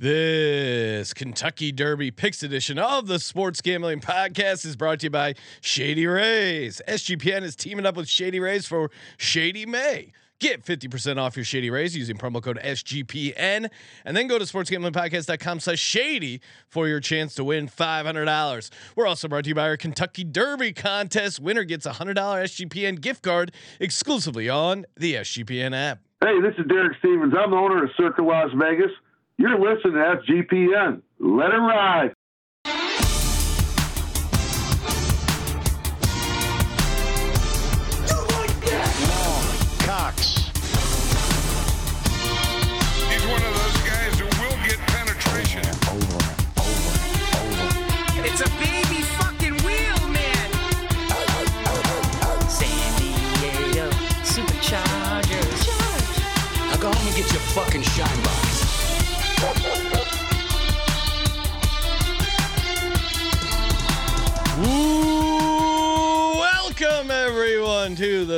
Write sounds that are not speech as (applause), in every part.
This Kentucky Derby Picks edition of the Sports Gambling Podcast is brought to you by Shady Rays. SGPN is teaming up with Shady Rays for Shady May. Get 50% off your Shady Rays using promo code SGPN and then go to sportsgamblingpodcast.com slash shady for your chance to win $500. We're also brought to you by our Kentucky Derby contest. Winner gets a $100 SGPN gift card exclusively on the SGPN app. Hey, this is Derek Stevens. I'm the owner of Circa Las Vegas. You're listening to SGPN. Let it ride.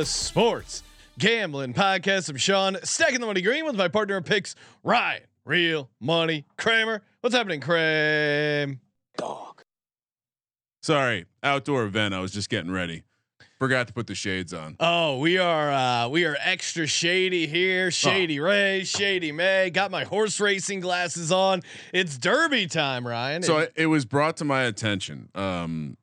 The Sports Gambling Podcast. I'm Sean, stacking the money green with my partner in picks, Ryan, Real Money Kramer. What's happening, Kramer? Dog. Sorry, outdoor event. I was just getting ready. Forgot to put the shades on. Oh, we are uh we are extra shady here. Shady Ray, Shady May. Got my horse racing glasses on. It's Derby time, Ryan. So And- I, it was brought to my attention. Um,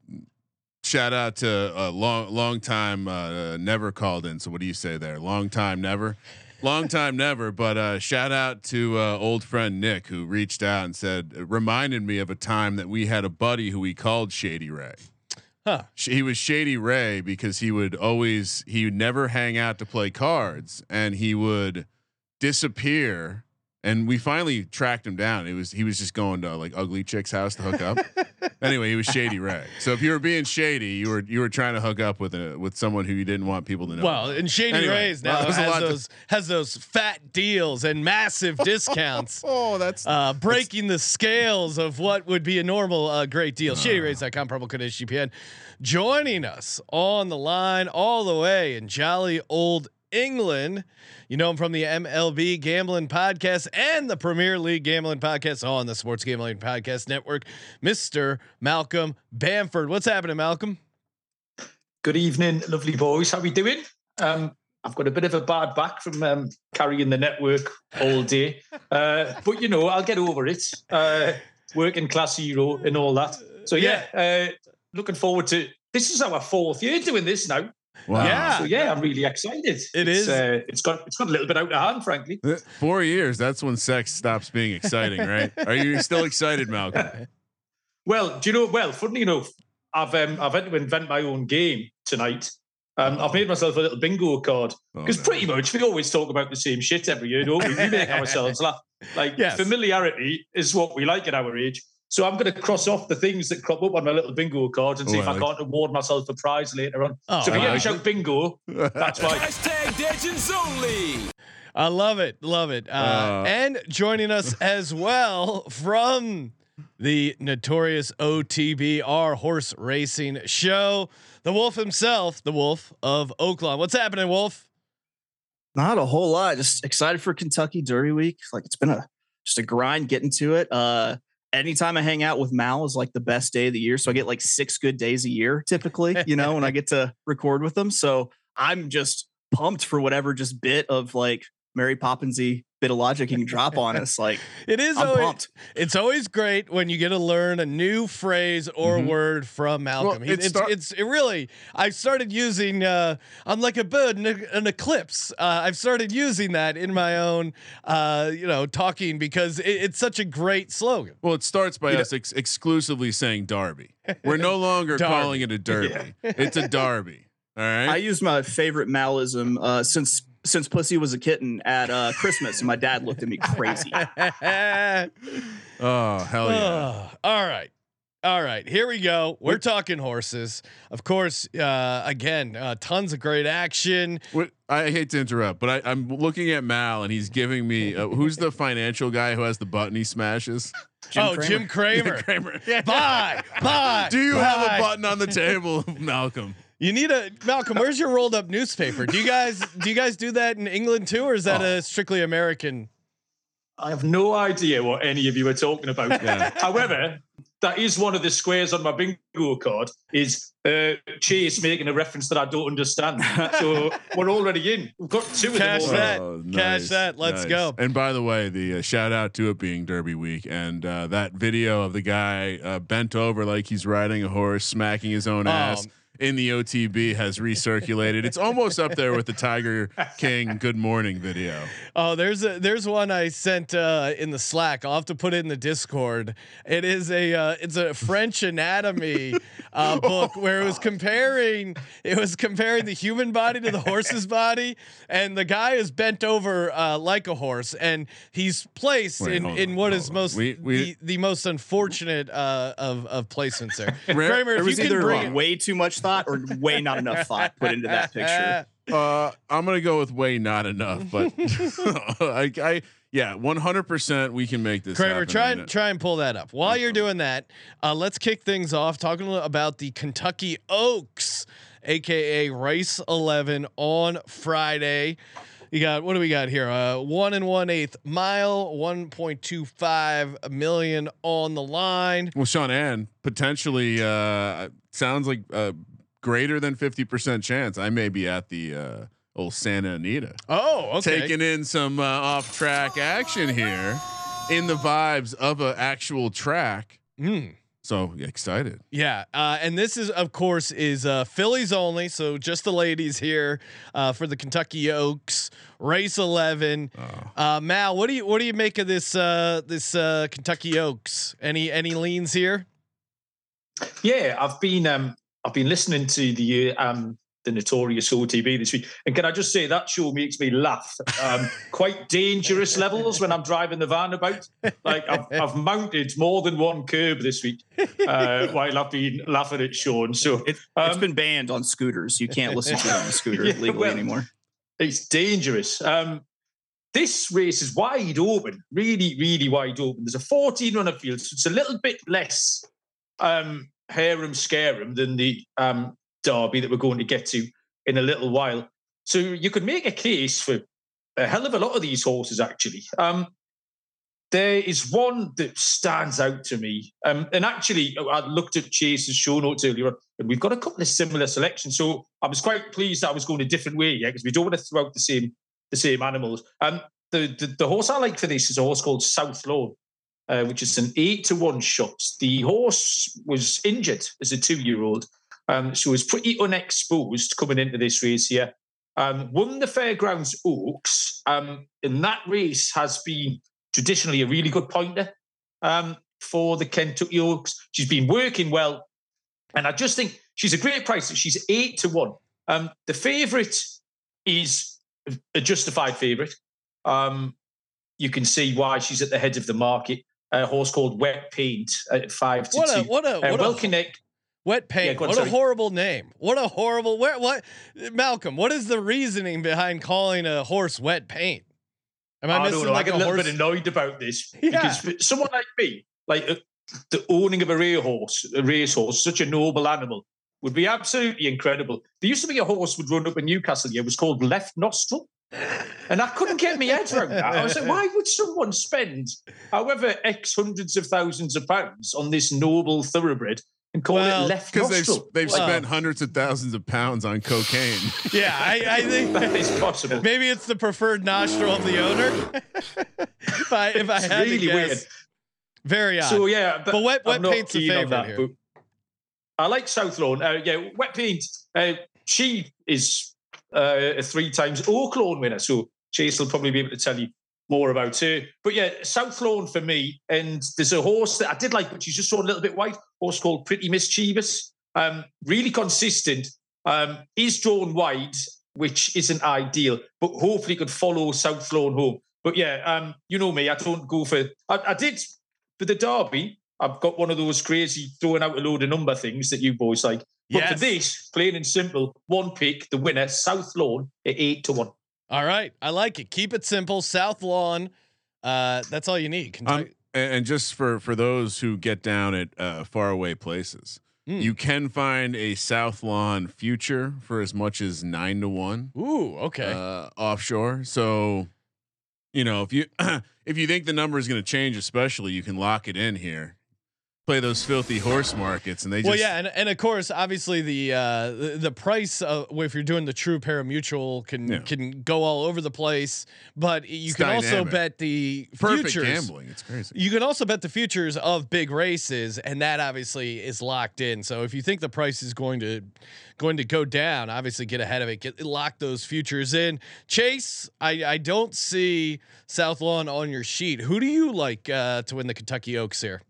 shout out to a long, long time uh, never called in. So what do you say there? Long time never, long time never. But uh, shout out to uh, old friend Nick who reached out and said reminded me of a time that we had a buddy who we called Shady Ray. Huh. He was Shady Ray because he would always he would never hang out to play cards and he would disappear and we finally tracked him down. It was he was just going to like ugly chick's house to hook up. (laughs) anyway, he was Shady Ray. So if you were being shady, you were you were trying to hook up with a with someone who you didn't want people to know. well, and Shady Anyway, Rays now a has lot to- those has those fat deals and massive (laughs) discounts. (laughs) oh, that's uh, breaking the scales of what would be a normal uh, great deal. ShadyRays.com, promo code SGPN. Joining us on the line all the way in jolly old England. You know him from the MLB Gambling Podcast and the Premier League Gambling Podcast on the Sports Gambling Podcast Network, Mr. Malcolm Bamford. What's happening, Malcolm? Good evening, lovely boys. How are we doing? Um, I've got a bit of a bad back from um, carrying the network all day, (laughs) uh, but you know I'll get over it. Uh, working class hero and all that. So yeah, uh, looking forward to. This is our fourth year doing this now. Wow. Yeah. So yeah, I'm really excited. It it's, is. Uh, it's got it's got a little bit out of hand, frankly. Four years. That's when sex stops being exciting, right? Are you still excited, Malcolm? Well, do you know? Well, funnily enough, I've um, I've had to invent my own game tonight. Um, I've made myself a little bingo card Oh, because no. pretty much we always talk about the same shit every year, don't we? We make (laughs) ourselves laugh. Like Yes. familiarity is what we like at our age. So I'm going to cross off the things that crop up on my little bingo card and see Oh, if I I can't award myself a prize later on. Oh, so if you I hear me shout bingo, that's why. Hashtag Legends Only. I love it, love it. Uh, Uh, and joining us (laughs) as well from the notorious OTBR horse racing show, the Wolf himself, the Wolf of Oaklawn. What's happening, Wolf? Not a whole lot. Just excited for Kentucky Derby Week. Like it's been a just a grind getting to it. Uh anytime I hang out with Mal is like the best day of the year. So I get like six good days a year typically, you know, when I (laughs) get to record with them. So I'm just pumped for whatever just bit of like Mary Poppinsy bit of logic you can drop on us. Like (laughs) It is I'm always, pumped. it's always great when you get to learn a new phrase or Mhm. word from Malcolm. He- it it's, start- it's it really. I started using. Uh, I'm like a bird in a- an eclipse. Uh, I've started using that in my own, uh, you know, talking because it, it's such a great slogan. Well, it starts by You us ex- exclusively saying Darby. We're no (laughs) longer Darby. calling it a Derby. It's a Darby. (laughs) All right. I right. used my favorite Malism uh since since Pussy was a kitten at uh Christmas and my dad looked at me crazy. (laughs) oh hell yeah! Oh, (sighs) all right. All right, here we go. We're talking horses. Of course, uh, again, uh, tons of great action. What, I hate to interrupt, but I, I'm looking at Mal and he's giving me uh, who's the financial guy who has the button he smashes. (laughs) oh, Jim Cramer. Kramer. Bye. Bye. (laughs) Do you have a button on the table, Malcolm? You need a Malcolm. Where's your rolled up newspaper? Do you guys do you guys do that in England too, or is that a strictly American? I have no idea what any of you are talking about. Yeah. However, that is one of the squares on my bingo card. Is uh, Chase making a reference that I don't understand? So (laughs) we're already in. We've got two Cash of them. that. already. Cash that. Let's go. And by the way, the uh, shout out to it being Derby week and uh, that video of the guy uh, bent over like he's riding a horse, smacking his own ass. In the OTB has recirculated. It's almost up there with the Tiger King "Good Morning" video. Oh, there's a there's one I sent uh, in the Slack. I'll have to put it in the Discord. It is a uh, it's a French anatomy uh, (laughs) book where it was comparing it was comparing the human body to the horse's body, and the guy is bent over uh, like a horse, and he's placed Wait, in hold in on, what on. most We- we- the, the most unfortunate uh, of of placements there. Rare- Kramer, There if was you can either bring way too much thought or way not enough thought put into that picture. (laughs) Uh, I'm gonna go with way not enough, but (laughs) (laughs) I, I yeah, 100 percent we can make this. Kramer, happen. try and try and pull that up. While you're doing that, uh, let's kick things off talking about the Kentucky Oaks, aka Rice 11, on Friday. You got what do we got here? Uh, one and one eighth mile, 1.25 million on the line. Well, Sean Ann potentially uh, sounds like a greater than 50 percent chance I may be at the uh, old Santa Anita. Oh, okay. taking in some uh, off track action here in the vibes of an actual track. Mm. So excited. Yeah, uh, and this is, of course, is uh, fillies only. So just the ladies here uh, for the Kentucky Oaks race eleven. Oh. Uh, Mal, what do you what do you make of this uh, this uh, Kentucky Oaks? Any any leans here? Yeah, I've been um, I've been listening to the um, the notorious OTB this week, and can I just say that show makes me laugh. Um, (laughs) quite dangerous levels when I'm driving the van about. Like I've, I've mounted more than one curb this week uh, (laughs) while I've been laughing at Sean. So it, has Um, been banned on scooters. You can't listen to it on a scooter (laughs) Yeah, legally well, anymore. It's dangerous. Um, this race is wide open, really, really wide open. There's a 14 runner field, so it's a little bit less um, harem scarum than the um, derby that we're going to get to in a little while. So you could make a case for a hell of a lot of these horses, actually. Um, there is one that stands out to me. Um, and actually, I looked at Chase's show notes earlier and we've got a couple of similar selections. So I was quite pleased that I was going a different way, yeah, because we don't want to throw out the same the same animals. Um, the, the the horse I like for this is a horse called Southlawn, uh, which is an eight to one shot. The horse was injured as a two year old, um, so was pretty unexposed coming into this race here. Um, won the Fairgrounds Oaks, um, and that race has been traditionally a really good pointer um, for the Kentucky Oaks. She's been working well, and I just think she's a great price. She's eight to one. Um, the favourite is a justified favourite. Um, you can see why she's at the head of the market. A horse called Wet Paint at five to What a two. what a Uh, what well a connect. wet paint. Yeah, on, what a horrible name. What a horrible where what Malcolm. What is the reasoning behind calling a horse wet paint? Am I, I, missing know. like I get a, a little horse? bit annoyed about this (laughs) Yeah. because someone like me, like uh, the owning of a rare horse, a racehorse, such a noble animal, would be absolutely incredible. There used to be a horse would run up in Newcastle. It was called Left Nostril. And I couldn't get my head around that. I was like, why would someone spend however X hundreds of thousands of pounds on this noble thoroughbred and call Well, it Left Because they've they've Well- spent hundreds of thousands of pounds on cocaine. (laughs) yeah, I, I think that is possible. maybe it's the preferred nostril of the owner. if I if I had to really guess. weird. Very odd. So yeah, but, But wet- wet paint's on favourite that, here. I like Southlawn. Uh, yeah, wet paint. Uh, she is uh, a three times Oaklawn winner, so Chase will probably be able to tell you more about her. But yeah, Southlawn for me. And there's a horse that I did like, but she's just so a little bit white. Horse called Pretty Mischievous. Um, really consistent. Um, is drawn wide, which isn't ideal, but hopefully could follow Southlawn home. But yeah, um, you know me, I don't go for. I, I did for the Derby. I've got one of those crazy throwing out a load of number things that you boys like. But Yes. for this, plain and simple, one pick, the winner, Southlawn at eight to one. All right, I like it. Keep it simple. Southlawn. Uh, that's all you need. Kentucky. Um, and, and just for for those who get down at uh, faraway places, Mm. you can find a Southlawn future for as much as nine to one Ooh, okay. uh, offshore. So you know, if you (clears throat) if you think the number is going to change, especially, you can lock it in here. Play those filthy horse markets, and they Well, just yeah, and, and of course, obviously the uh, the, the price of if you're doing the true parimutuel can Yeah. can go all over the place, but you It's can also bet the perfect futures. gambling. It's crazy. You can also bet the futures of big races, and that obviously is locked in. So if you think the price is going to going to go down, obviously get ahead of it. Get lock those futures in. Chase, I I don't see Southlawn on your sheet. Who do you like uh, to win the Kentucky Oaks here?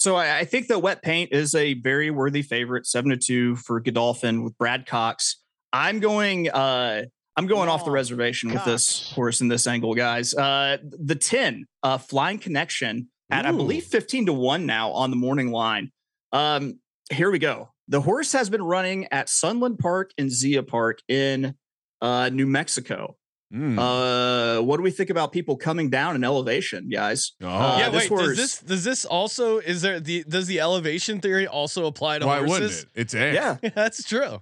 So I, I think that wet paint is a very worthy favorite, seven to two for Godolphin with Brad Cox. I'm going. uh I'm going off the Long reservation with this horse in this angle, guys. Uh The ten, uh, Flying Connection at I believe fifteen to one now on the morning line. Um, here we go. The horse has been running at Sunland Park and Zia Park in uh, New Mexico. Mm. Uh, what do we think about people coming down in elevation, guys? oh, uh, yeah, this wait. Does this does this also is there the does the elevation theory also apply to why horses? wouldn't it? It's air. Yeah, (laughs) That's true.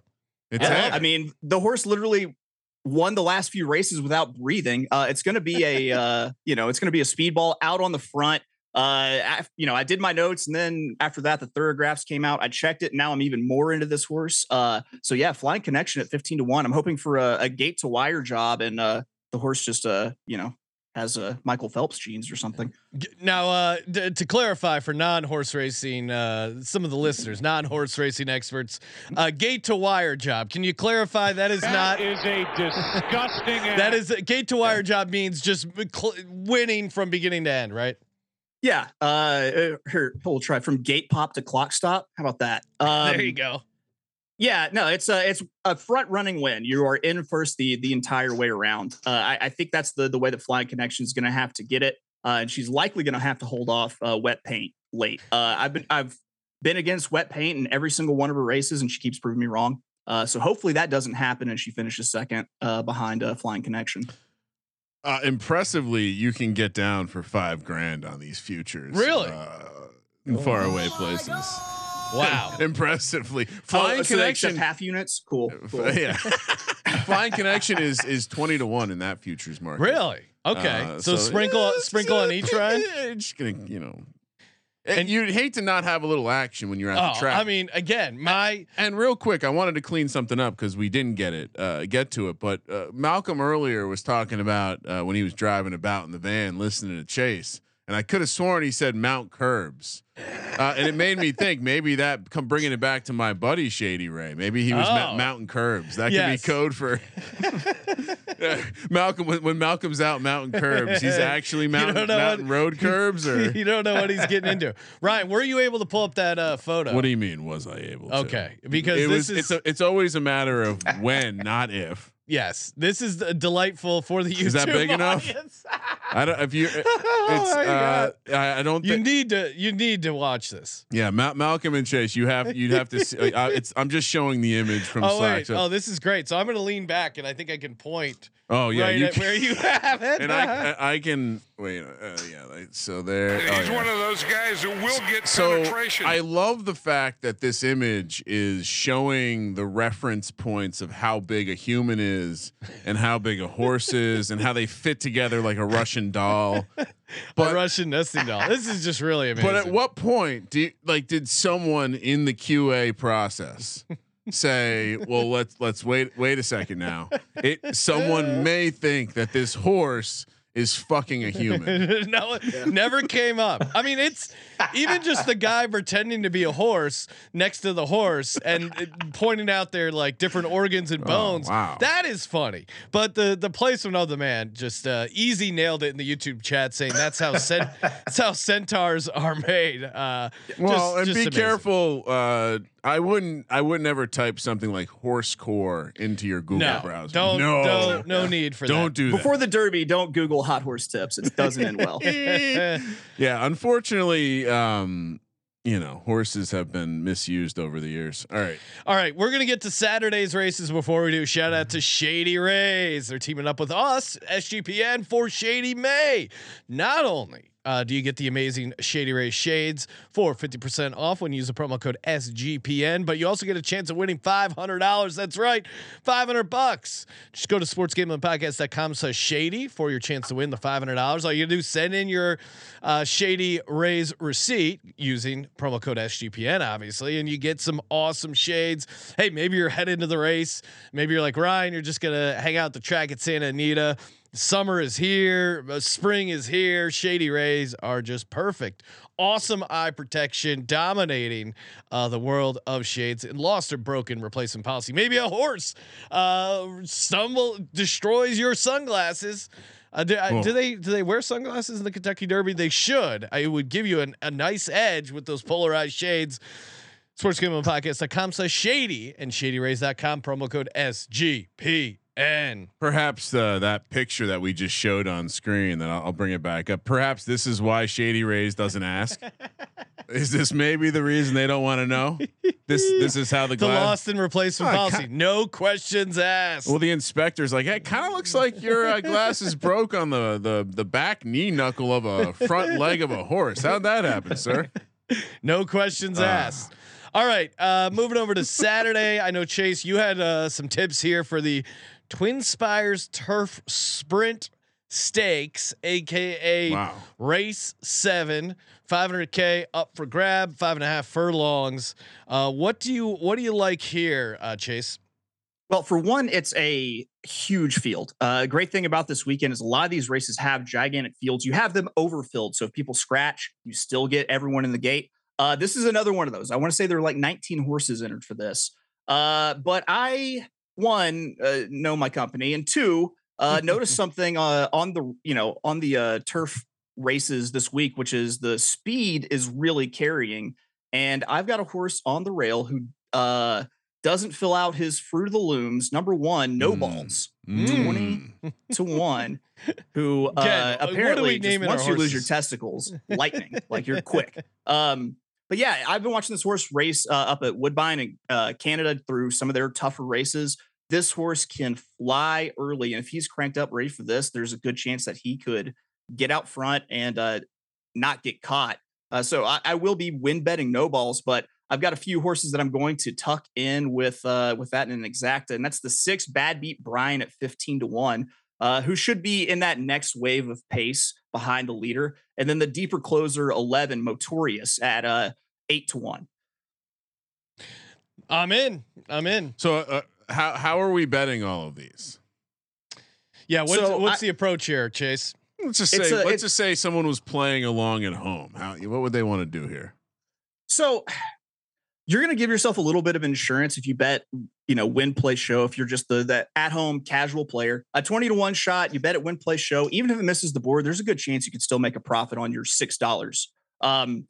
it's Yeah, air. I mean, the horse literally won the last few races without breathing. Uh, it's going to be a, (laughs) uh, you know, it's going to be a speedball out on the front. Uh, af- you know, I did my notes, and then after that, the thoroughgraphs came out. I checked it. Now I'm even more into this horse. Uh, so yeah, flying connection at 15 to one. I'm hoping for a, a gate to wire job, and uh, the horse just, uh, you know, has uh, Michael Phelps genes or something. Now, uh, d- to clarify for non-horse racing, uh, some of the listeners, non-horse racing experts, uh, gate to wire job. Can you clarify that is not? is a disgusting (laughs) That is gate to wire job means just cl- winning from beginning to end, right? Yeah. Uh, uh, here, we'll try from gate pop to clock stop. How about that? Um, there you go. Yeah, no, it's a it's a front running win. You are in first the the entire way around. Uh, I, I think that's the the way that Flying Connection is going to have to get it, uh, and she's likely going to have to hold off uh, wet paint late. Uh, I've been I've been against wet paint in every single one of her races, and she keeps proving me wrong. Uh, so hopefully that doesn't happen, and she finishes second uh, behind uh, Flying Connection. Uh, impressively, you can get down for five grand on these futures. Really? Uh, in faraway places. Wow. (laughs) Impressively, flying Oh, so connection. half units. Cool. cool. yeah, (laughs) flying connection is is twenty to one in that futures market. Really? Okay. Uh, so, sprinkle eh, sprinkle on each ride. (laughs) Just gonna, you know. And- And you'd hate to not have a little action when you're at Oh, the track. I mean, again, my And real quick, I wanted to clean something up because we didn't get it, uh, get to it. But uh, Malcolm earlier was talking about uh, when he was driving about in the van, listening to Chase, and I could have sworn he said Mount Curbs, uh, and it made me (laughs) think maybe that come bringing it back to my buddy Shady Ray. Maybe he was Ma- Oh. Mountain Curbs. That could Yes. be code for (laughs) Malcolm. When, when Malcolm's out Mountain Curbs, he's (laughs) actually mountain, mountain what- road curbs, or you don't know what he's getting into. Ryan, were you able to pull up that uh, photo? what do you mean? Was I able? to? Okay, because it this was. is It's a, it's always a matter of when, not if. Yes, this is delightful for the YouTube (laughs) Is that big enough? (laughs) I don't. If you, (laughs) it's. Oh uh, I, I don't you need to you need to watch this. Yeah, Ma- Malcolm and Chase. You have. You'd have to. See, uh, it's. I'm just showing the image from Oh Slack. wait, so- oh this is great. So I'm gonna lean back and I think I can point oh yeah, right you at can, where you have it. and I, I I can wait. Uh, yeah, like, so there. oh, He's yeah. one of those guys who will get so penetration. I love the fact that this image is showing the reference points of how big a human is and how big a horse is and how they fit together like a Russian doll. (laughs) a But Russian nesting doll. This is just really amazing. (laughs) but at what point do you, like did someone in the QA process say, "Well, let's let's wait wait a second now. It someone may think that this horse is fucking a human." (laughs) no, it never came up. I mean, it's even just the guy pretending to be a horse next to the horse and pointing out their like different organs and bones. Oh, wow. That is funny. But the the placement of the man just uh, easy nailed it in the YouTube chat, saying that's how cent- (laughs) that's how centaurs are made. Uh, Well, just- and just be amazing. careful. Uh, I wouldn't. I would never type something like horse core into your Google No, browser. don't, no, don't, no need for that. don't do Before the Derby, don't Google hot horse tips. It doesn't end well. (laughs) Yeah, unfortunately, um, you know, horses have been misused over the years. All right. All right, we're gonna get to Saturday's races before we do. Shout out to Shady Rays. They're teaming up with us, SGPN, for Shady May. Not only uh, do you get the amazing Shady Ray shades for 50% off when you use the promo code SGPN. But you also get a chance of winning $500. That's right, 500 bucks. Just go to sportsgamblingpodcast.com slash shady for your chance to win the $500. All you do is send in your uh, Shady Rays receipt using promo code SGPN, obviously, and you get some awesome shades. Hey, maybe you're heading to the race. Maybe you're like Ryan, you're just going to hang out the track at Santa Anita. Summer is here, uh, spring is here. Shady Rays are just perfect. Awesome eye protection, dominating uh, the world of shades and lost or broken replacement policy. Maybe a horse uh, stumble destroys your sunglasses. Uh, do, uh, do they do they wear sunglasses in the Kentucky Derby? They should. I would give you an, a nice edge with those polarized shades. Sportsgamblingpodcast.com slash shady and shadyrays.com promo code SGPN. Perhaps uh, that picture that we just showed on screen, that I'll, I'll bring it back up. Perhaps this is why Shady Rays doesn't ask. (laughs) is this maybe the reason they don't want to know? This this is how the, The glass. lost and replacement Ah, policy. ki- No questions asked. Well, the inspector's like, hey, it kind of looks like your uh, glasses broke on the, the the back knee knuckle of a front leg of a horse. How'd that happen, sir? no questions Ah. asked. All right, uh, moving over to Saturday. I know Chase, you had uh, some tips here for the Twin Spires Turf Sprint Stakes, aka Wow. Race Seven, 500k up for grab, five and a half furlongs. Uh, what do you what do you like here, uh, Chase? Well, for one, it's a huge field. Uh, great thing about this weekend is a lot of these races have gigantic fields. You have them overfilled, so if people scratch, you still get everyone in the gate. Uh, this is another one of those. I want to say there are like 19 horses entered for this. Uh, but I one uh, know my company, and two uh, noticed (laughs) something uh, on the you know on the uh, turf races this week, which is the speed is really carrying. And I've got a horse on the rail who uh, doesn't fill out his fruit of the looms. Number one, no Mm. balls, Mm. 20 to one. (laughs) Who uh, what apparently just once you lose your testicles, lightning, like you're (laughs) quick. Um, but yeah, I've been watching this horse race uh, up at Woodbine in uh, Canada through some of their tougher races. This horse can fly early, and if he's cranked up ready for this, there's a good chance that he could get out front and uh, not get caught. Uh, so I, I will be win betting Nobals, but I've got a few horses that I'm going to tuck in with uh, with that in an exacta, and that's the six Bad Beat Brian at 15 to one, uh, who should be in that next wave of pace behind the leader, and then the deeper closer 11 Motorious at uh, eight to one. I'm in. I'm in. So uh, how how are we betting all of these? Yeah. What's, So what's I- the approach here, Chase? Let's just say a- let's just say someone was playing along at home. How what would they want to do here? So (sighs) you're going to give yourself a little bit of insurance if you bet, you know, win play show. If you're just the that at home casual player, a 20 to one shot, you bet at win play show. Even if it misses the board, there's a good chance you could still make a profit on your six dollars. Um,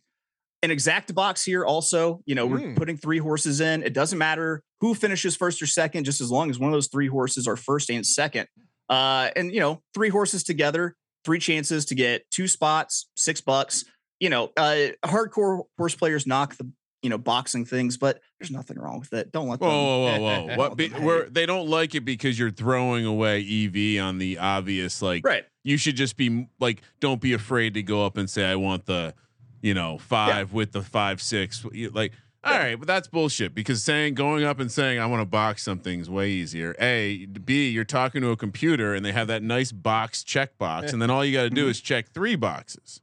an exact box here also, you know, we're Mm. putting three horses in. It doesn't matter who finishes first or second, just as long as one of those three horses are first and second. Uh, and you know, three horses together, three chances to get two spots, six bucks. You know, uh, hardcore horse players knock the you know boxing things, but there's nothing wrong with it. Don't let Whoa, them. whoa, whoa, (laughs) whoa! What? (laughs) Be, they don't like it because you're throwing away EV on the obvious. Like, Right. you should just be like, don't be afraid to go up and say, I want the, you know, five with the five six. You- Like, all right, but that's bullshit. Because saying going up and saying I want to box something's way easier. A, B, you're talking to a computer and they have that nice box checkbox, and then all you got to do is check three boxes.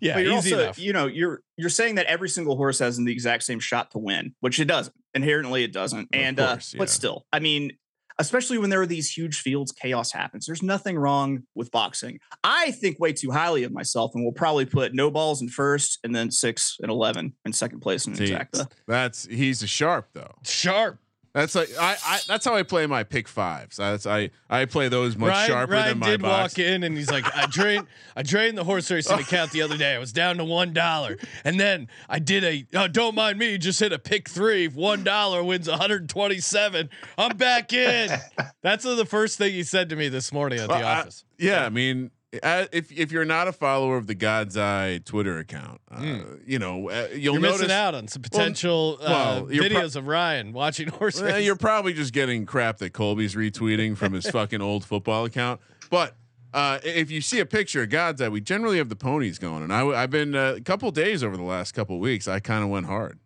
Yeah, but you're easy also, enough. you know, you're you're saying that every single horse has the exact same shot to win, which it doesn't. Inherently, it doesn't. And course, uh, yeah. but still, I mean, especially when there are these huge fields, chaos happens. There's nothing wrong with boxing. I think way too highly of myself, and will probably put Nobals in first, and then six and eleven in second place in See, exacta. That's he's a sharp though. Sharp. That's like I, I that's how I play my pick fives. That's I I play those much Ryan, sharper Ryan than my did box. walk in and he's like, I drained, I drained the horse racing (laughs) account the other day. I was down to one dollar, and then I did a. Oh, don't mind me. Just hit a pick three. One dollar wins 127. I'm back in. (laughs) That's the first thing he said to me this morning at the Well, I- office. Yeah, I mean, if if you're not a follower of the God's Eye Twitter account, uh, you know uh, you'll. You're notice missing out on some potential uh, well, you're pro- videos of Ryan watching (laughs) horse Well, you're probably just getting crap that Colby's retweeting from his (laughs) fucking old football account. But uh, if you see a picture of God's Eye, we generally have the ponies going, and I, have been uh, a couple days over the last couple weeks. I kind of went hard.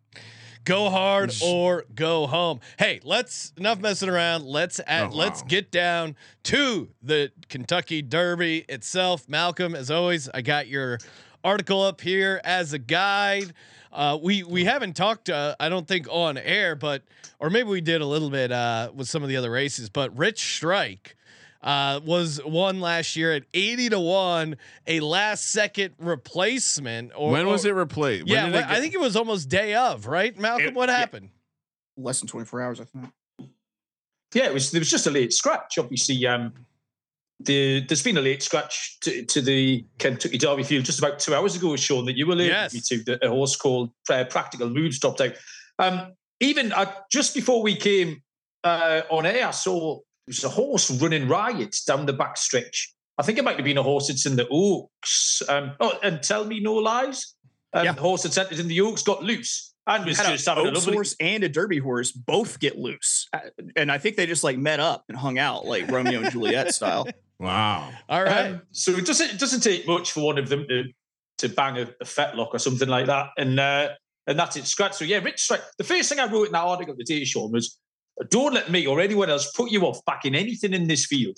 Go hard or go home. Hey, let's enough messing around. Let's at, Oh, let's get down to the Kentucky Derby itself. Malcolm, as always, I got your article up here as a guide. Uh, we we haven't talked, uh, I don't think, on air, but or maybe we did a little bit uh, with some of the other races. But Rich Strike uh, was won last year at eighty to one, a last second replacement. Or when was or- it replaced? When Yeah, did well, it I think it was almost day of, right, Malcolm? It- what yeah. happened? Less than 24 hours, I think. Yeah, it was there was just a late scratch. Obviously, um, the there's been a late scratch to, to the Kentucky Derby field just about two hours ago, Sean, that you were late Yes. me to. That a horse called uh, Practical Moves dropped out. Um, even uh, just before we came uh, on air, I saw there was a horse running riot down the back stretch. I think it might have been a horse that's in the Oaks. Um, oh, and tell me no lies. Um, Yeah. The horse that's entered in the Oaks got loose and was Had a just having a Oaks lovely. horse and a Derby horse both get loose, Uh, and I think they just like met up and hung out like Romeo and Juliet style. (laughs) wow. All right. Um, so it doesn't it doesn't take much for one of them to to bang a, a fetlock or something like that, and uh, and that's it. Scratch. So yeah, Rich Strike. The first thing I wrote in that article today, Sean, was don't let me or anyone else put you off backing anything in this field,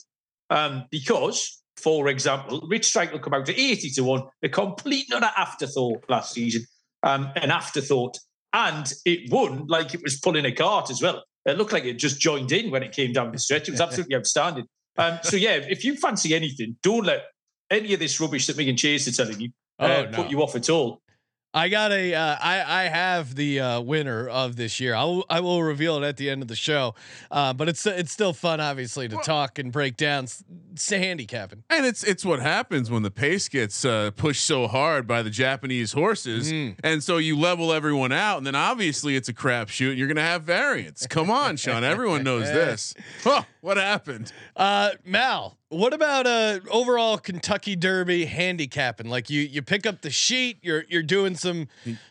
um, because for example, Rich Strike will come out to eighty to one, a complete and utter afterthought last season, um, an afterthought, and it won like it was pulling a cart as well. It looked like it just joined in when it came down the stretch. It was absolutely (laughs) outstanding. Um, so yeah, if you fancy anything, don't let any of this rubbish that me and Chase are telling you uh, Oh, no. put you off at all. I got a. Uh, I I have the uh, winner of this year. I will I will reveal it at the end of the show. Uh, but it's it's still fun, obviously, to talk and break down s- s- handicapping. And it's it's what happens when the pace gets uh, pushed so hard by the Japanese horses, Mm. and so you level everyone out, and then obviously it's a crapshoot. and You're gonna have variance. Come on, Sean. Everyone knows this. (laughs) Huh, what happened? Uh, Mal, what about uh overall Kentucky Derby handicapping? Like you you pick up the sheet. You're you're doing some.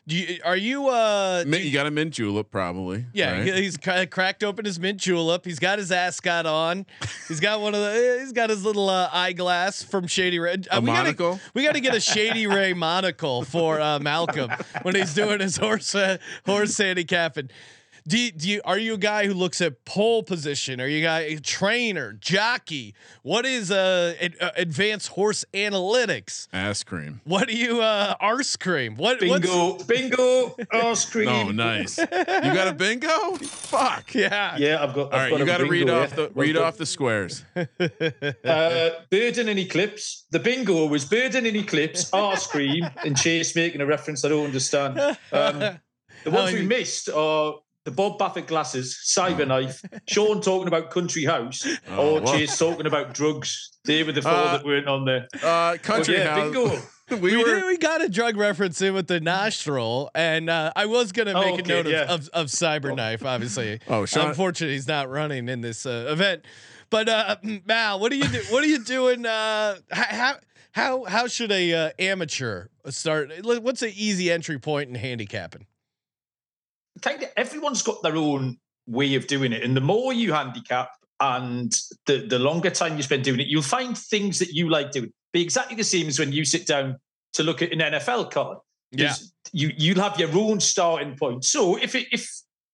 Do you, are you uh? Mint, you- you got a mint julep, probably. yeah, right? he- he's cracked open his mint julep. He's got his ascot on. He's got one of the. He's got his little uh, eyeglass from Shady Ray. Uh, we gotta- We got to get a Shady Ray monocle for uh, Malcolm when he's doing his horse uh, horse handicapping. Do you, do you are you a guy who looks at pole position? Are you a guy a trainer, jockey? What is uh, ad- uh advanced horse analytics? ass cream. What do you uh arse cream? What what's- Bingo, bingo, ice (laughs) cream. Oh, nice. (laughs) you got a bingo? Fuck. Yeah. Yeah, I've got. All right, you got to read off the read off the squares. (laughs) Uh, Burden and Eclipse. The bingo was Burden and Eclipse, ice cream, and Chase making a reference I don't understand. Um, the ones we missed are the Bob Baffert glasses, Cyberknife, (laughs) (laughs) Sean talking about Country House, Oh, or well. Chase talking about drugs. They were the four Uh, that weren't on there. Uh, country yeah, house. bingo. (laughs) we We, were did, we got a drug reference in with the nostril, and uh, I was gonna Oh, make a note of, yeah. of, of Cyberknife, obviously. Oh, Sean- unfortunately, he's not running in this uh, event. But uh, (clears throat) Mal, what are you do? What are you doing? Uh, how how how should a uh, amateur start? What's an easy entry point in handicapping? Kind of everyone's got their own way of doing it. And the more you handicap and the, the longer time you spend doing it, you'll find things that you like doing. Be exactly the same as when you sit down to look at an NFL card. Yeah. You you'll have your own starting point. So if it, if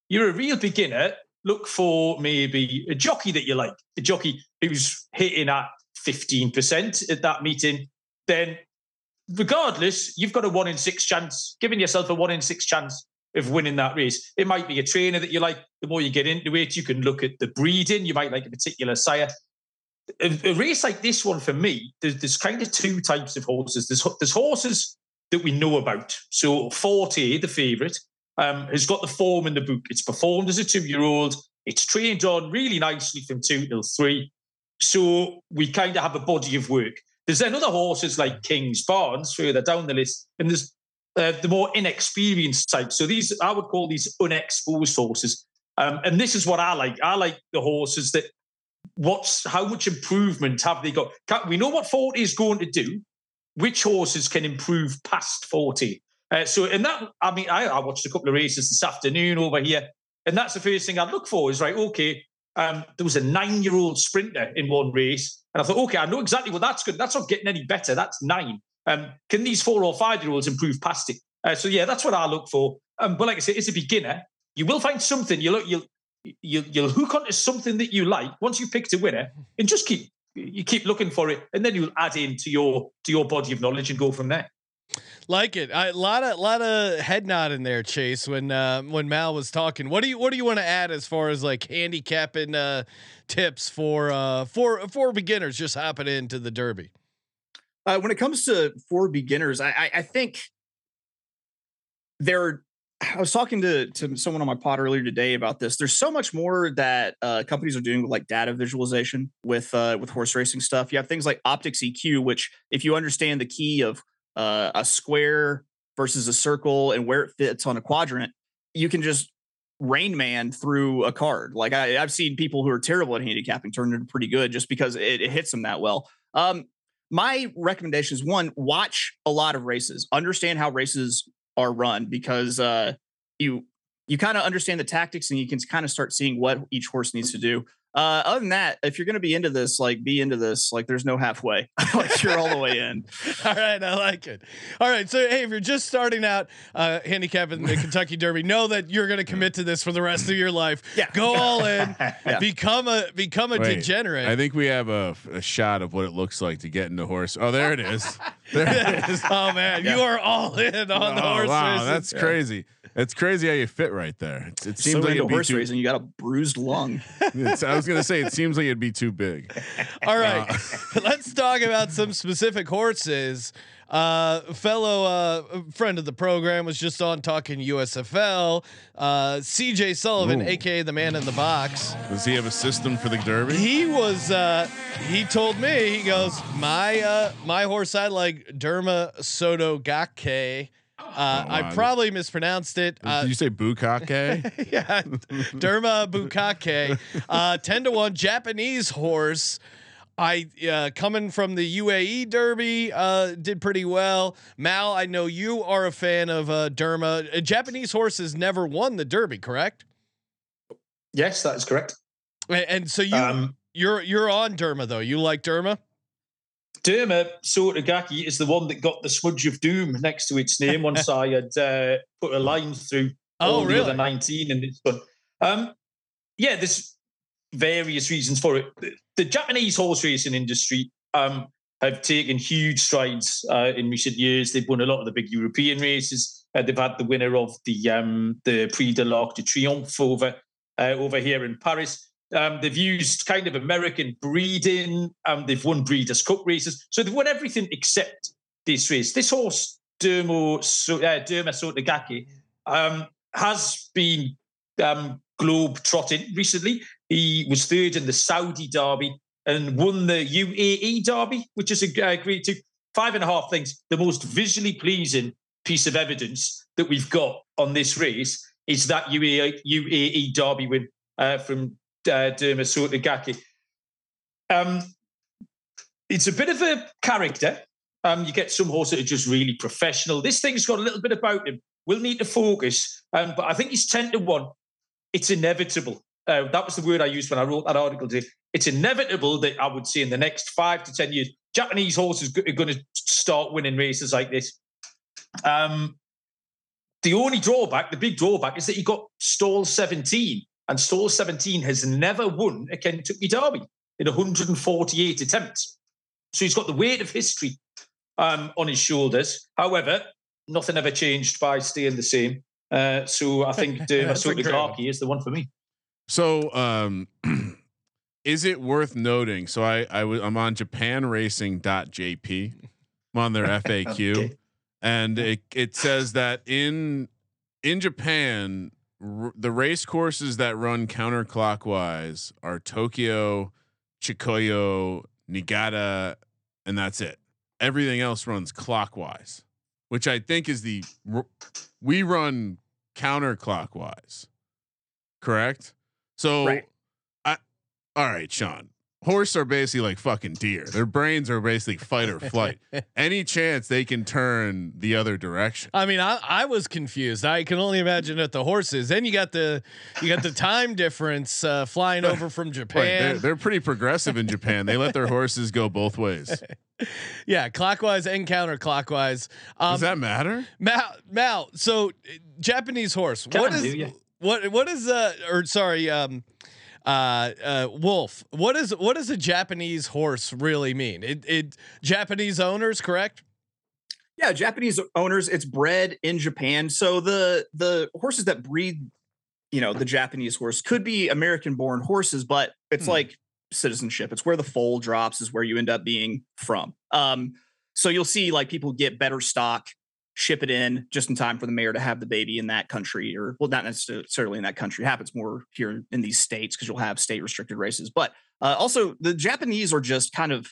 you're a real beginner, look for maybe a jockey that you like, a jockey who's hitting at 15% at that meeting, then regardless, you've got a one in six chance, giving yourself a one in six chance of winning that race. It might be a trainer that you like. The more you get into it, you can look at the breeding. You might like a particular sire. A, a race like this one for me, there's, there's kind of two types of horses. There's, there's horses that we know about. So Forte, the favourite, um, has got the form in the book. It's performed as a two-year-old. It's trained on really nicely from two till three. So we kind of have a body of work. There's then other horses like Kingsbarns further down the list, and there's uh, the more inexperienced type. So these, I would call these unexposed horses. Um, and this is what I like. I like the horses that what's how much improvement have they got? Can, we know what Forte is going to do. Which horses can improve past Forte? Uh, so, in that, I mean, I, I watched a couple of races this afternoon over here, and that's the first thing I look for is right, okay, Um, there was a nine-year-old sprinter in one race, and I thought, okay, I know exactly what that's good. That's not getting any better. That's nine. Um, can these four or five-year-olds improve past it? Uh, so yeah, that's what I look for. Um, but like I say, as a beginner, you will find something. You look, you'll you'll you'll hook onto something that you like once you picked a winner, and just keep you keep looking for it, and then you'll add in to your to your body of knowledge and go from there. Like it. A lot of lot of head nod in there, Chase. When uh, when Mal was talking, what do you what do you want to add as far as like handicapping uh, tips for uh, for for beginners just hopping into the Derby? Uh, when it comes to for beginners, I, I, think there. I was talking to to someone on my pod earlier today about this. There's so much more that uh, companies are doing with like data visualization with uh, with horse racing stuff. You have things like Optix EQ, which if you understand the key of uh, a square versus a circle and where it fits on a quadrant, you can just rain man through a card. Like I, I've seen people who are terrible at handicapping turn into pretty good just because it, it hits them that well. Um, my recommendation is one, watch a lot of races, understand how races are run because uh, you you kind of understand the tactics and you can kind of start seeing what each horse needs to do. Uh, other than that, if you're going to be into this, like be into this, like there's no halfway. (laughs) like you're all the way in. (laughs) All right, I like it. All right, so hey, if you're just starting out uh, handicapping the Kentucky Derby, know that you're going to commit to this for the rest of your life. Yeah. go all in. (laughs) Yeah. Become a become a Wait, degenerate. I think we have a, a shot of what it looks like to get into horse. Oh, there it is. There it is. oh man, you are all in on the Oh, horse wow, racing. that's crazy. It's crazy how you fit right there. It, it So seems like a it'd be horse too, racing, you got a bruised lung. (laughs) (laughs) it's- I was gonna say it seems like it'd be too big. (laughs) All right, let's talk about some specific horses. Uh, fellow uh, friend of the program was just on talking USFL. Uh, CJ Sullivan, Ooh. aka the man in the box. Does he have a system for the Derby? He was. Uh, he told me. He goes, my uh, my horse I like Derma Sotogake. Uh, I probably mispronounced it. Uh, Did you say Bukake? (laughs) yeah, Derma Bukake, uh, ten to one Japanese horse. I uh, coming from the UAE Derby uh, did pretty well. Mal, I know you are a fan of uh, Derma. A Japanese horse has never won the Derby, correct? Yes, that is correct. A- And so you Um, you're you're on Derma though. You like Derma? Derma Sotogake is the one that got the smudge of doom next to its name once I had uh, put a line through Oh, all the other 19 and it's done. Um, yeah, there's various reasons for it. The, the Japanese horse racing industry um, have taken huge strides uh, in recent years. They've won a lot of the big European races. Uh, they've had the winner of the um, the Prix de l'Arc de Triomphe over uh, over here in Paris. Um, they've used kind of American breeding. Um, they've won Breeders' Cup races. So they've won everything except this race. This horse, Dermo, so, uh, Derma Sotogake, um, has been um, globe trotting recently. He was third in the Saudi Derby and won the UAE Derby, which is a uh, great two. Five and a half things. The most visually pleasing piece of evidence that we've got on this race is that UAE, UAE Derby win uh, from uh, Derma Sotogake. Um, it's a bit of a character. Um, you get some horses that are just really professional. This thing's got a little bit about him. We'll need to focus, um, but I think he's 10 to 1. It's inevitable. Uh, that was the word I used when I wrote that article today. It's inevitable that I would say in the next five to 10 years, Japanese horses are going to start winning races like this. Um, the only drawback, the big drawback, is that he got stall 17, and stall 17 has never won a Kentucky Derby in 148 attempts. So he's got the weight of history um, on his shoulders. However, nothing ever changed by staying the same. Uh, so I think Derma (laughs) That's a great one. Sotogake is the one for me. So, um, (clears throat) is it worth noting? So I, I w- I'm on japanracing.jp. I'm on their (laughs) FAQ, Okay. and it it says that in in Japan, r- the race courses that run counterclockwise are Tokyo, Chukyo, Niigata, and that's it. Everything else runs clockwise, which I think is the r- we run counterclockwise. Correct? So Right. I all right, Sean. Horse are basically like fucking deer. Their brains are basically fight or flight. (laughs) Any chance they can turn the other direction. I mean, I, I was confused. I can only imagine at the horses. Then you got the you got the (laughs) time difference uh, flying over from (laughs) Right, they're, Japan. they're pretty progressive in Japan. They let their horses go both ways. yeah, clockwise and counterclockwise. Um, Does that matter? Mal, Mal. So, Japanese horse. Can what is do, yeah. what? What is uh? Or sorry, um, uh, uh, wolf. What is what does a Japanese horse really mean? It it Japanese owners, correct? Yeah, Japanese owners. It's bred in Japan, so the the horses that breed, you know, the Japanese horse could be American-born horses, but it's Hmm. like citizenship. It's where the foal drops is where you end up being from. Um, so you'll see like people get better stock, ship it in just in time for the mayor to have the baby in that country, or well, not necessarily in that country. It happens more here in these states because you'll have state restricted races. But uh, also, the Japanese are just kind of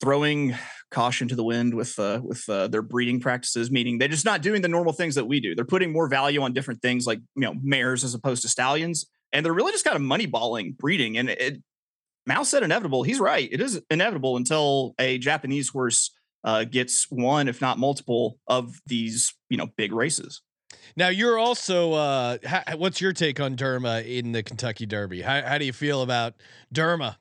throwing caution to the wind with uh, with uh, their breeding practices, meaning they're just not doing the normal things that we do. They're putting more value on different things like you know mares as opposed to stallions, and they're really just kind of money balling breeding. And it, it Mal said inevitable. He's right. It is inevitable until a Japanese horse uh, gets one, if not multiple, of these you know big races. Now you're also. Uh, ha- what's your take on Derma in the Kentucky Derby? How how do you feel about Derma?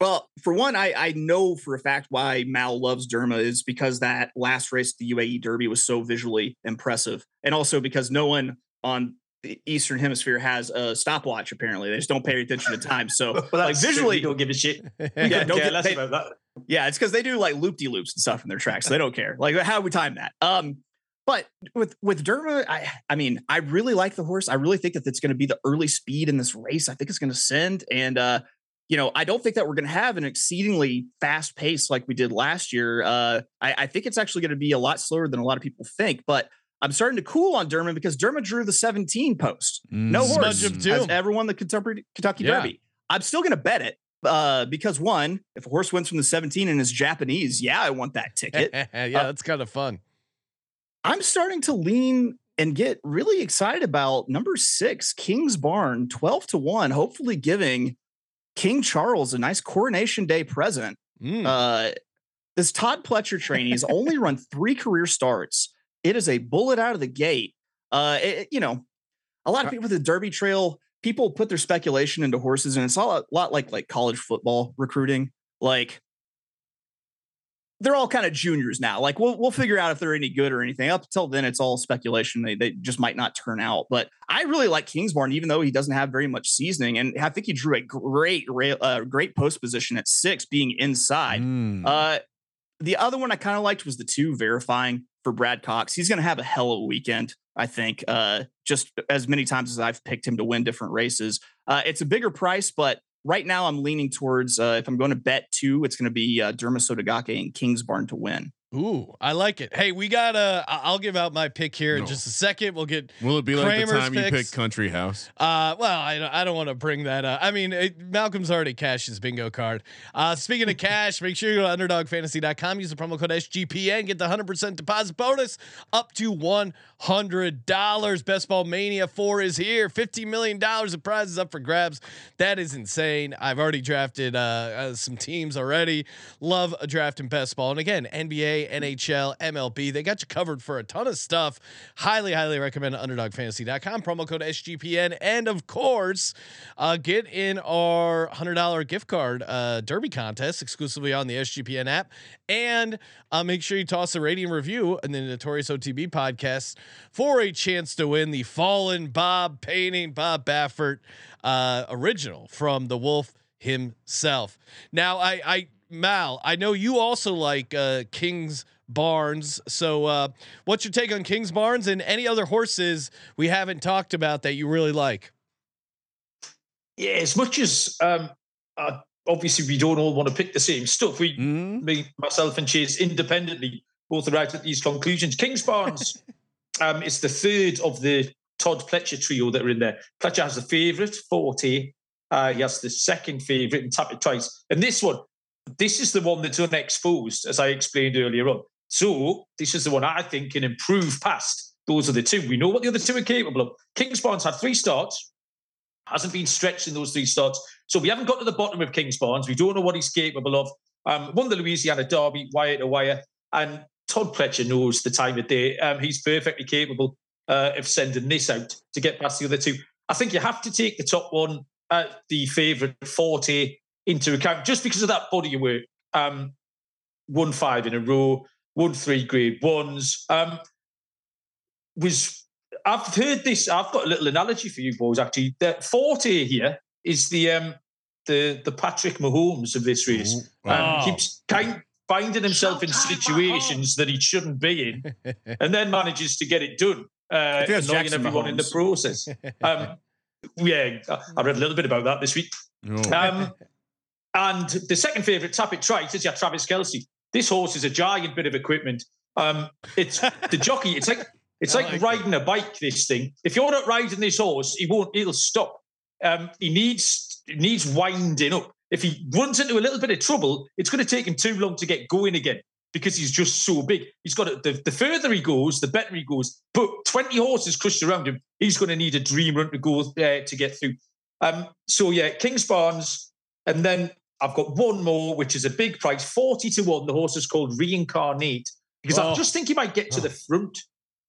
Well, for one, I, I know for a fact why Mal loves Derma is because that last race, the UAE Derby, was so visually impressive, and also because no one on the Eastern Hemisphere has a stopwatch. Apparently, they just don't pay attention to time. So, (laughs) Well, like that's true. visually, don't give a shit. (laughs) Yeah, Yeah, don't don't get- care less they- about that. Yeah, it's because they do like loop de loops and stuff in their tracks. So they don't care. Like, how do we time that? Um, but with with Derma, I I mean, I really like the horse. I really think that it's going to be the early speed in this race. I think it's going to send, and uh, you know, I don't think that we're going to have an exceedingly fast pace like we did last year. Uh, I, I think it's actually going to be a lot slower than a lot of people think. But I'm starting to cool on Derma because Derma drew the 17 post. No Smudge horse has ever won the Kentucky, Kentucky Yeah. Derby. I'm still going to bet it uh, because one, if a horse wins from the 17 and is Japanese, yeah, I want that ticket. (laughs) yeah, Uh, that's kind of fun. I'm starting to lean and get really excited about number six, King's Barn, 12 to 1, hopefully giving King Charles a nice coronation day present. Mm. Uh, this Todd Pletcher trainee has (laughs) only run three career starts. It is a bullet out of the gate. Uh, it- you know, a lot of people with the Derby Trail, people put their speculation into horses, and it's all a lot like like college football recruiting. Like they're all kind of juniors now. Like we'll we'll figure out if they're any good or anything. Up until then, it's all speculation. They they just might not turn out. But I really like Kingsborn, even though he doesn't have very much seasoning, and I think he drew a great uh, great post position at six, being inside. Mm. Uh, the other one I kind of liked was the two verifying for Brad Cox. He's going to have a hell of a weekend, I think. Uh, just as many times as I've picked him to win different races. Uh, it's a bigger price, but right now I'm leaning towards uh, if I'm going to bet two, it's going to be uh, Derma Sotogake and King's Barn to win. Ooh, I like it. Hey, we got uh I- I'll give out my pick here in No. just a second. We'll get Will it be like the Kramer's time you picks. picked Country House? Uh, well, I don't, I don't want to bring that up. I mean, it, Malcolm's already cashed his bingo card. Uh, speaking of cash, make sure you go to underdogfantasy.com, use the promo code SGPN, get the 100% deposit bonus up to $100. Best Ball Mania 4 is here. $50 million of prizes up for grabs. That is insane. I've already drafted uh, uh, some teams already. Love a draft in best ball. And again, NBA, NHL, MLB, they got you covered for a ton of stuff. Highly, highly recommend underdogfantasy.com. Promo code SGPN. And of course, uh, get in our $100 gift card uh, derby contest exclusively on the SGPN app. And uh, make sure you toss a rating review in the Notorious OTB podcast for a chance to win the Fallen Bob painting, Bob Baffert uh, original from the Wolf himself. Now, I, I, Mal, I know you also like uh, King's Barnes. So, uh, what's your take on Kingsbarns and any other horses we haven't talked about that you really like? Yeah, as much as um, uh, obviously we don't all want to pick the same stuff. We, Mm. me, myself, and Chase independently both arrived at these conclusions. Kingsbarns (laughs) um, is the third of the Todd Pletcher trio that are in there. Pletcher has the favourite, Forte. Uh, he has the second favourite, and Tapit Trice. And this one, this is the one that's unexposed, as I explained earlier on. So this is the one I think can improve past those are the two. We know what the other two are capable of. Kingsbarns had three starts, hasn't been stretched in those three starts. So we haven't got to the bottom of Kingsbarns. We don't know what he's capable of. Um, won the Louisiana Derby wire to wire, and Todd Pletcher knows the time of day. Um, he's perfectly capable uh, of sending this out to get past the other two. I think you have to take the top one, uh, the favourite Forte, into account just because of that body of work. Um, won five in a row, won three grade ones. Um, was I've heard this. I've got a little analogy for you boys. Actually, that Forte here is the um, the the Patrick Mahomes of this race. Um, Oh. Keeps kind finding himself in situations that he shouldn't be in, (laughs) and then manages to get it done, uh, annoying Jackson everyone in the process. (laughs) Um, yeah, I read a little bit about that this week. Oh. Um, and the second favourite, Tapit Trice, is yeah, Travis Kelce. This horse is a giant bit of equipment. Um, it's the jockey. It's like it's like, like it. riding a bike. This thing. If you're not riding this horse, he won't. He'll stop. Um, he needs he needs winding up. If he runs into a little bit of trouble, it's going to take him too long to get going again because he's just so big. He's got to, the, the further he goes, the better he goes. But 20 horses crushed around him, he's going to need a dream run to go uh, to get through. Um, so yeah, Kingsbarns, and then I've got one more, which is a big price, Forte to 1. The horse is called Reincarnate. Because Oh. I just think he might get to the front.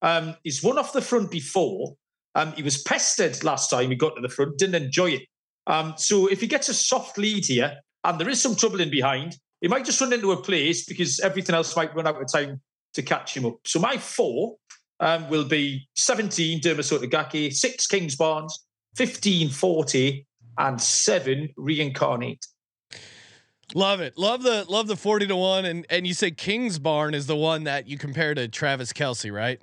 Um, he's won off the front before. Um, he was pestered last time he got to the front, didn't enjoy it. Um, so if he gets a soft lead here, and there is some trouble in behind, he might just run into a place because everything else might run out of time to catch him up. So my four um, will be 17 Derma Sotogake, 6 Kingsbarns, 15 40, and 7 Reincarnate. Love it. Love the love the forty to one, and and you say King's Barn is the one that you compare to Travis Kelce, right?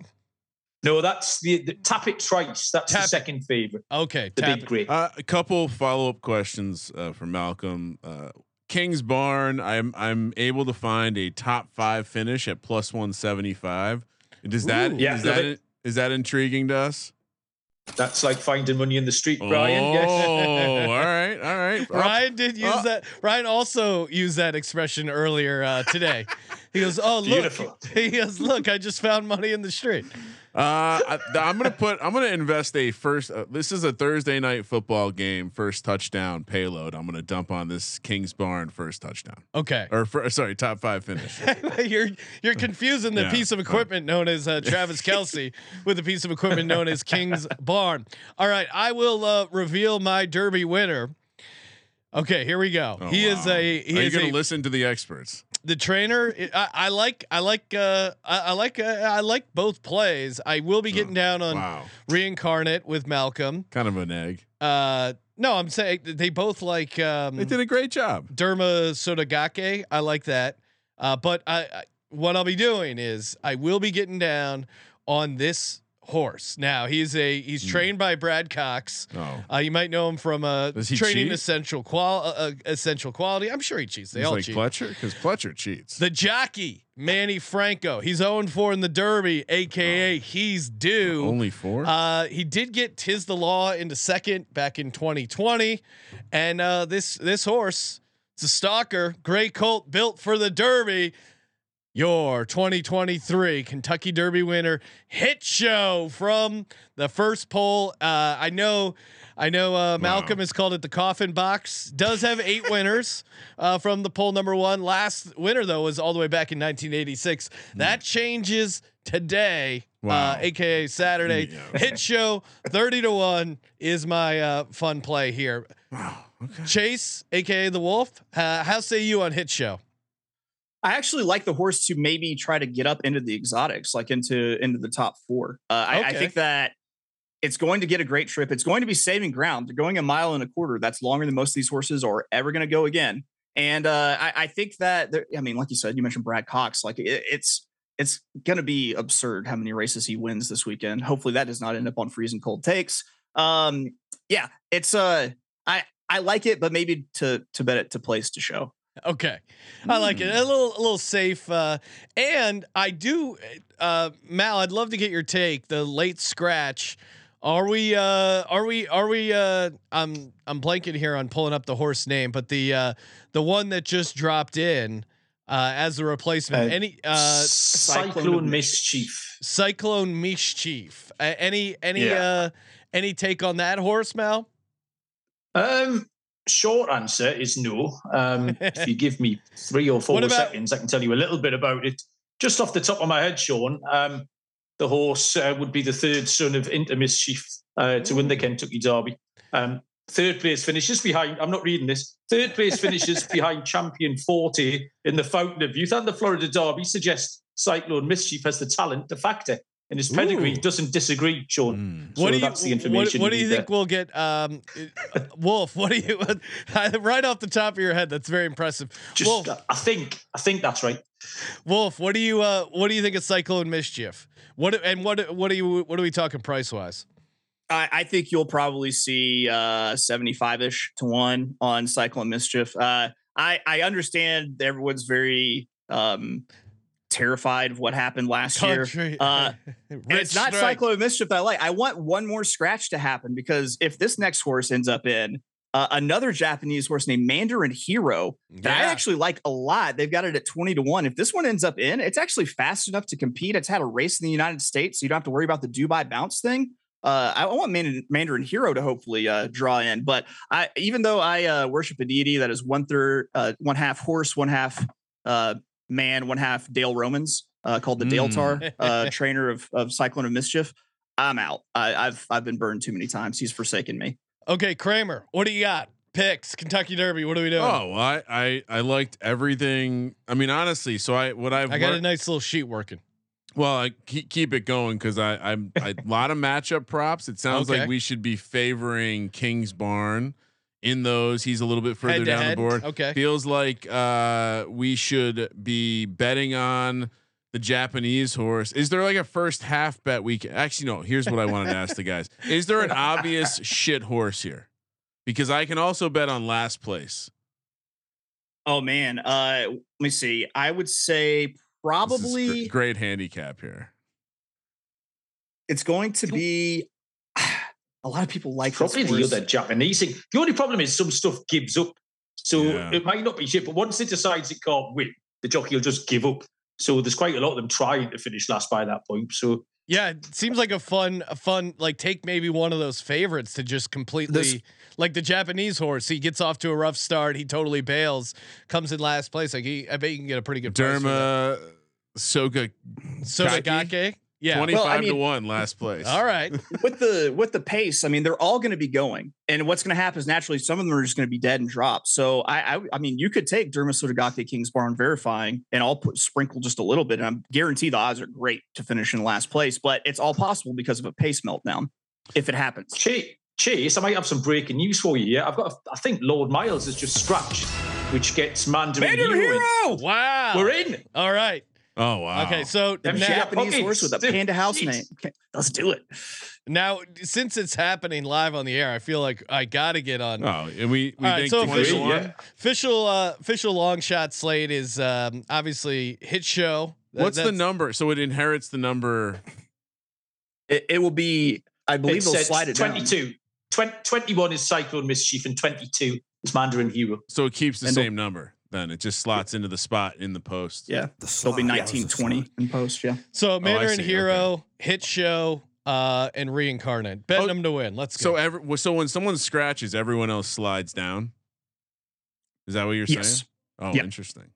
No, that's the, the Tapit Trice. That's Tap the second favourite, Okay, the tap big it. grey. Uh, a couple follow up questions uh, from Malcolm. Uh, King's Barn. I'm I'm able to find a top five finish at plus one seventy five. Does that Ooh. Yeah, is love that it. is that intriguing to us? That's like finding money in the street, Brian. Yes. Oh, all right, all right. Ryan did use uh, that. Ryan also used that expression earlier uh, today. He goes, "Oh, look!" Beautiful. He goes, "Look, I just found money in the street." Uh, I, I'm gonna put. I'm gonna invest a first. Uh, this is a Thursday night football game. First touchdown payload. I'm gonna dump on this King's Barn first touchdown. Okay, Or fir- sorry, top five finish. (laughs) you're you're confusing the Yeah, piece of equipment known as uh, Travis Kelce (laughs) with the piece of equipment known as King's Barn. All right, I will uh, reveal my Derby winner. Okay, here we go. Oh, he is a he Are you gonna listen to the experts? the trainer. I, I like I like uh, I, I like uh, I like both plays. I will be getting down on Wow, reincarnate with Malcolm. kind of an egg. Uh, no, I'm saying they both like um, They did a great job. Derma Sotogake. I like that. Uh, but I, I what I'll be doing is I will be getting down on this horse. Now he's a he's trained by Brad Cox. Oh, Uh, you might know him from uh, training cheat? essential qual uh, uh, essential quality. I'm sure he cheats. They he's all like cheat. Pletcher because Pletcher cheats. The jockey Manny Franco. He's 0 4 in the Derby, aka he's due. Only four. Uh, he did get Tiz the Law into second back in 2020, and uh, this this horse, it's a stalker, gray colt built for the Derby. Your 2023 Kentucky Derby winner hit show from the first poll. Uh, I know, I know. Uh, Malcolm has called it the coffin box. Does have eight (laughs) winners uh, from the poll number one. Last winner though was all the way back in 1986. That changes today. Wow. Uh, aka Saturday Yeah. hit show 30 to 1 is my uh, fun play here. wow. Okay. Chase, aka the Wolf, uh, how say you on hit show? I actually like the horse to maybe try to get up into the exotics, like into into the top four. Uh, I, I think that it's going to get a great trip. It's going to be saving ground. They're going a mile and a quarter. That's longer than most of these horses are ever going to go again. And uh, I, I think that there- I mean, like you said, you mentioned Brad Cox. Like it, it's it's going to be absurd how many races he wins this weekend. Hopefully, that does not end up on freezing cold takes. Um, yeah, it's uh, I I like it, but maybe to to bet it to place to show. Okay. I like it. A little a little safe. Uh and I do uh Mal, I'd love to get your take. The late scratch. Are we uh are we are we uh I'm I'm blanking here on pulling up the horse name, but the uh the one that just dropped in uh as a replacement. Uh, Any uh Cyclone, Cyclone Mischief. Cyclone Mischief. Uh, any any Yeah. uh any take on that horse, Mal? Um, short answer is no. Um, if you give me three or (laughs) four about- seconds, I can tell you a little bit about it. Just off the top of my head, Sean, um, the horse uh, would be the third son of Into Mischief uh, to win the Kentucky Derby. Um, third place finishes behind, I'm not reading this, third place finishes (laughs) behind champion Forte in the Fountain of Youth and the Florida Derby suggests Cyclone Mischief has the talent to factor. And his pedigree Ooh. doesn't disagree, Sean. So what do you that's the information. what do need you there. think we'll get um uh, Wolf what do you (laughs) right off the top of your head that's very impressive Just, Wolf I think, I think that's right. Wolf what do you uh what do you think of Cyclone Mischief what and what what are you what are we talking price wise I, I think you'll probably see uh 75 ish to one on Cyclone Mischief. Uh, I I understand everyone's very um terrified of what happened last year. Uh, (laughs) And it's not strike. Cyclone Mischief that I like. I want one more scratch to happen because if this next horse ends up in uh, another Japanese horse named Mandarin Hero that I actually like a lot, they've got it at 20 to 1. If this one ends up in, it's actually fast enough to compete. It's had a race in the United States, so you don't have to worry about the Dubai bounce thing. Uh, I want Mandarin, Mandarin Hero to hopefully uh, draw in, but I even though I uh, worship a deity that is one third, uh, one half horse, one half uh, man, one half Dale Romans, uh, called the Dale Mm. Tar, uh, (laughs) trainer of of Cyclone of Mischief. I'm out. I, I've I've been burned too many times. He's forsaken me. okay Kramer what do you got picks Kentucky Derby what are we doing Oh, well, I, I I liked everything. I mean, honestly, so I what I've I got a nice little sheet working well, I keep, keep it going because I I'm a lot of matchup props. It sounds Okay. like we should be favoring King's Barn in those. He's a little bit further down head? the board. okay Feels like uh, we should be betting on the Japanese horse. Is there like a first half bet we can actually no, here's what I wanted to ask the guys. (laughs) Is there an obvious shit horse here? Because I can also bet on last place. Oh man. Uh, let me see. I would say probably gr- great handicap here. it's going to be. A lot of people like Probably the horse. other Japanese thing. The only problem is some stuff gives up. So Yeah. it might not be shit, but once it decides it can't win, the jockey will just give up. So there's quite a lot of them trying to finish last by that point. So Yeah, it seems like a fun, a fun like take maybe one of those favorites to just completely This- like the Japanese horse. He gets off to a rough start, he totally bails, comes in last place. Like he, I bet you can get a pretty good price for that. Derma Soga Sotogake. Yeah. 25 Well, I to 1 last place. All right. (laughs) with the with the pace, I mean, they're all going to be going, and what's going to happen is naturally some of them are just going to be dead and drop. So I, I, I mean, you could take Derma Sotogake Kings Barn verifying, and I'll put sprinkle just a little bit, and I'm guarantee the odds are great to finish in last place. But it's all possible because of a pace meltdown if it happens. Chase, Chase, I might have some breaking news for you here. I've got, a, I think Lord Miles has just scratched, which gets Mandarin Mandarin Hero. in. Hero, Wow. We're in. All right. Oh, wow. Okay. So Them now, Jap- Japanese okay, horse with a panda house jeez. name. Okay, let's do it. now, since it's happening live on the air, I feel like I got to get on. Oh, and we, we All right, so official- Yeah. Official, uh, official long shot slate is um, obviously hit show. That- What's the number? So it inherits the number. It, it will be, I believe It they'll slide it down. 22. 20, 21 is Cyclone Mischief and 22 is Mandarin Hero. So it keeps the And the- same number. Then it just slots into the spot in the post. Yeah, The it'll be slot. nineteen twenty in post. Yeah. So Mandarin see, Hero, Hit Show, uh, and Reincarnate. Betting Oh, them to win. Let's So go. every so when someone scratches, everyone else slides down. Is that what you're Yes. saying? Oh, Yep. interesting.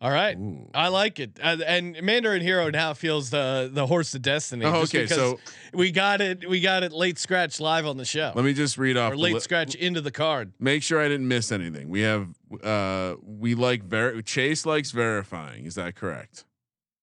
All right. Ooh. I like it. Uh, and Mandarin Hero now feels the the horse of destiny. Oh, okay, so we got it. We got it late scratch live on the show. let me just read off or late li- scratch into the card. Make sure I didn't miss anything. We have uh we like ver- Chase likes verifying. Is that correct?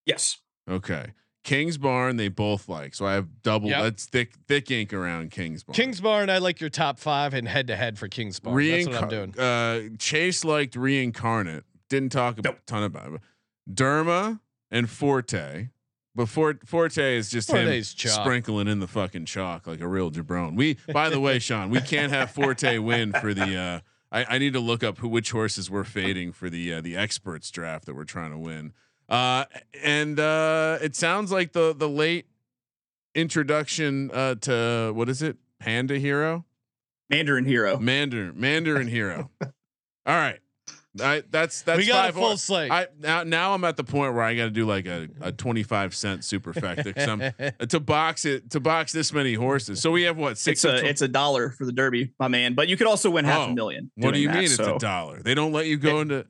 Yes. Okay. King's Barn, they both like. So I have double. Yep. That's thick, thick ink around King's Barn. Kings Barn, I like your top five and head to head for Kings Barn. That's what I'm doing. Uh, Chase liked reincarnate. Didn't talk a ton about it. Derma and Forte. But Fort, Forte is just Forte's him chalk. sprinkling in the fucking chalk like a real jabron. We, by the way, (laughs) Sean, we can't have Forte win for the. Uh, I, I need to look up who which horses we're fading for the uh, the experts draft that we're trying to win. Uh, and uh, it sounds like the the late introduction uh, to what is it? Panda Hero. Mandarin Hero. Mandarin, Mandarin Hero. (laughs) All right. I that's that's We got a full hor- slate. I now now I'm at the point where I got to do like a, a 25 cent superfecta 'cause (laughs) I'm- to box it to box this many horses. So we have what six? It's a tw- it's a dollar for the Derby, my man. But you could also win half Oh, a million. what do you that, mean it's a dollar? They don't let you go into.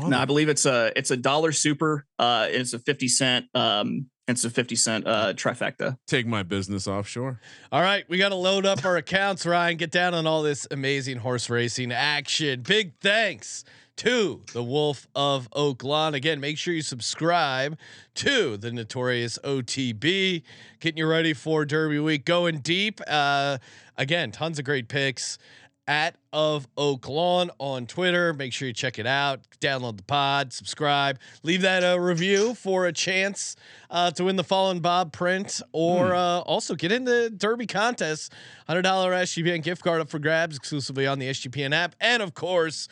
No, I believe it's a it's a dollar super. Uh, it's a fifty cent. Um, it's a fifty cent uh trifecta. Take my business offshore. All right, we got to load up our accounts, Ryan. Get down on all this amazing horse racing action. Big thanks to the Wolf of Oaklawn. Again, make sure you subscribe to the Notorious OTB. Getting you ready for Derby Week. Going deep. Uh, again, tons of great picks at of Oaklawn on Twitter. Make sure you check it out. Download the pod, subscribe, leave that a review for a chance uh, to win the Fallen Bob print, or uh, also get in the Derby contest. Hundred dollar SGPN gift card up for grabs exclusively on the SGPN app, and of course,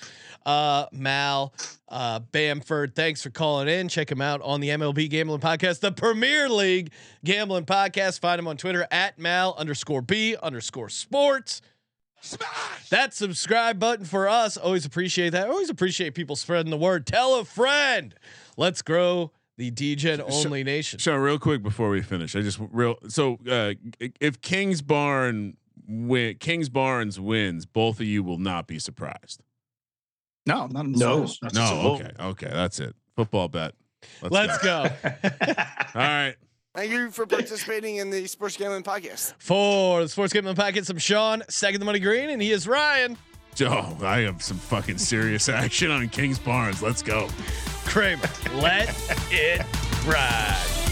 uh, Mal uh, Bamford. Thanks for calling in. Check him out on the MLB Gambling Podcast, the Premier League Gambling Podcast. Find him on Twitter at Mal underscore B underscore Sports. That subscribe button for us. Always appreciate that. Always appreciate people spreading the word. Tell a friend. Let's grow the DGen only nation. Sean, real quick before we finish, I just real so uh, if King's Barn win, Kingsbarns wins, both of you will not be surprised. No, not in the No, slightest. No, okay, okay, that's it. Football bet. Let's go. (laughs) All right. Thank you for participating in the Sports Gambling Podcast. For the Sports Gambling Podcast, I'm Sean, second the money green, and he is Ryan Joe, I have some fucking serious (laughs) action on Kingsbarns. Let's go. Kramer. Let (laughs) it ride.